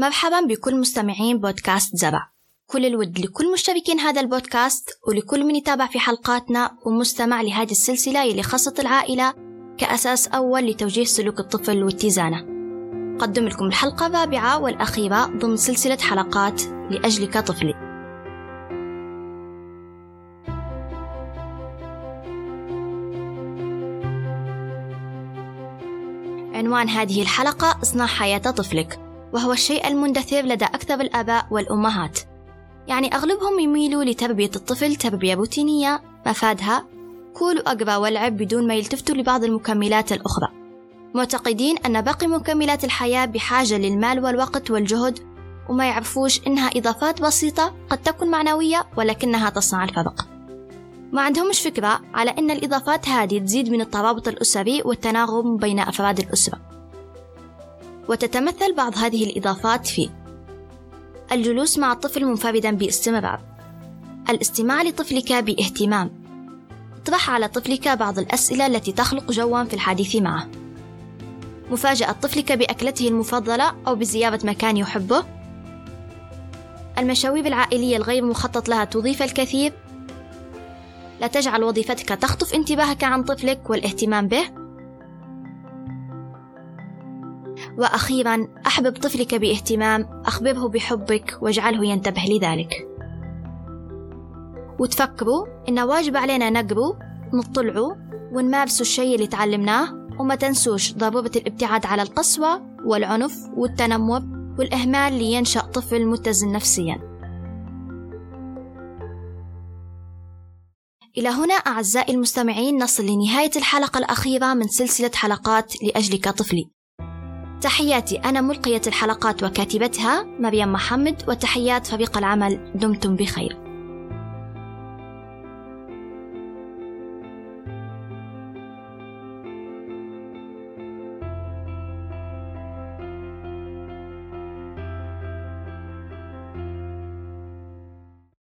مرحبا بكل مستمعين بودكاست زرع كل الود لكل مشتركين هذا البودكاست ولكل من يتابع في حلقاتنا ومستمع لهذه السلسلة اللي خصت العائلة كأساس أول لتوجيه سلوك الطفل واتزانه قدم لكم الحلقة الرابعة والأخيرة ضمن سلسلة حلقات لأجلك طفلي. عنوان هذه الحلقة إصلاح حياة طفلك. وهو الشيء المندثر لدى أكثر الآباء والأمهات. يعني أغلبهم يميلوا لتربية الطفل تربية روتينية مفادها كول وأقرأ والعب بدون ما يلتفتوا لبعض المكملات الأخرى. معتقدين أن باقي مكملات الحياة بحاجة للمال والوقت والجهد وما يعرفوش إنها إضافات بسيطة قد تكون معنوية ولكنها تصنع الفرق. ما عندهمش فكرة على أن الإضافات هذه تزيد من الترابط الأسري والتناغم بين أفراد الأسرة. وتتمثل بعض هذه الإضافات في الجلوس مع الطفل منفردا باستمرار الاستماع لطفلك باهتمام اطرح على طفلك بعض الأسئلة التي تخلق جوا في الحديث معه. مفاجأة طفلك بأكلته المفضلة أو بزيارة مكان يحبه؟ المشاوير العائلية الغير مخطط لها تضيف الكثير؟ لا تجعل وظيفتك تخطف انتباهك عن طفلك والاهتمام به؟ وأخيرا أحبب طفلك باهتمام أخبره بحبك واجعله ينتبه لذلك. وتفكروا إن واجب علينا نقروا نطلعوا ونمارسوا الشيء اللي تعلمناه وما تنسوش ضرورة الابتعاد على القسوة والعنف والتنمر والإهمال لينشأ طفل متزن نفسيا. إلى هنا أعزائي المستمعين نصل لنهاية الحلقة الأخيرة من سلسلة حلقات لأجلك طفلي. تحياتي أنا ملقية الحلقات وكاتبتها مريم محمد وتحيات فريق العمل دمتم بخير.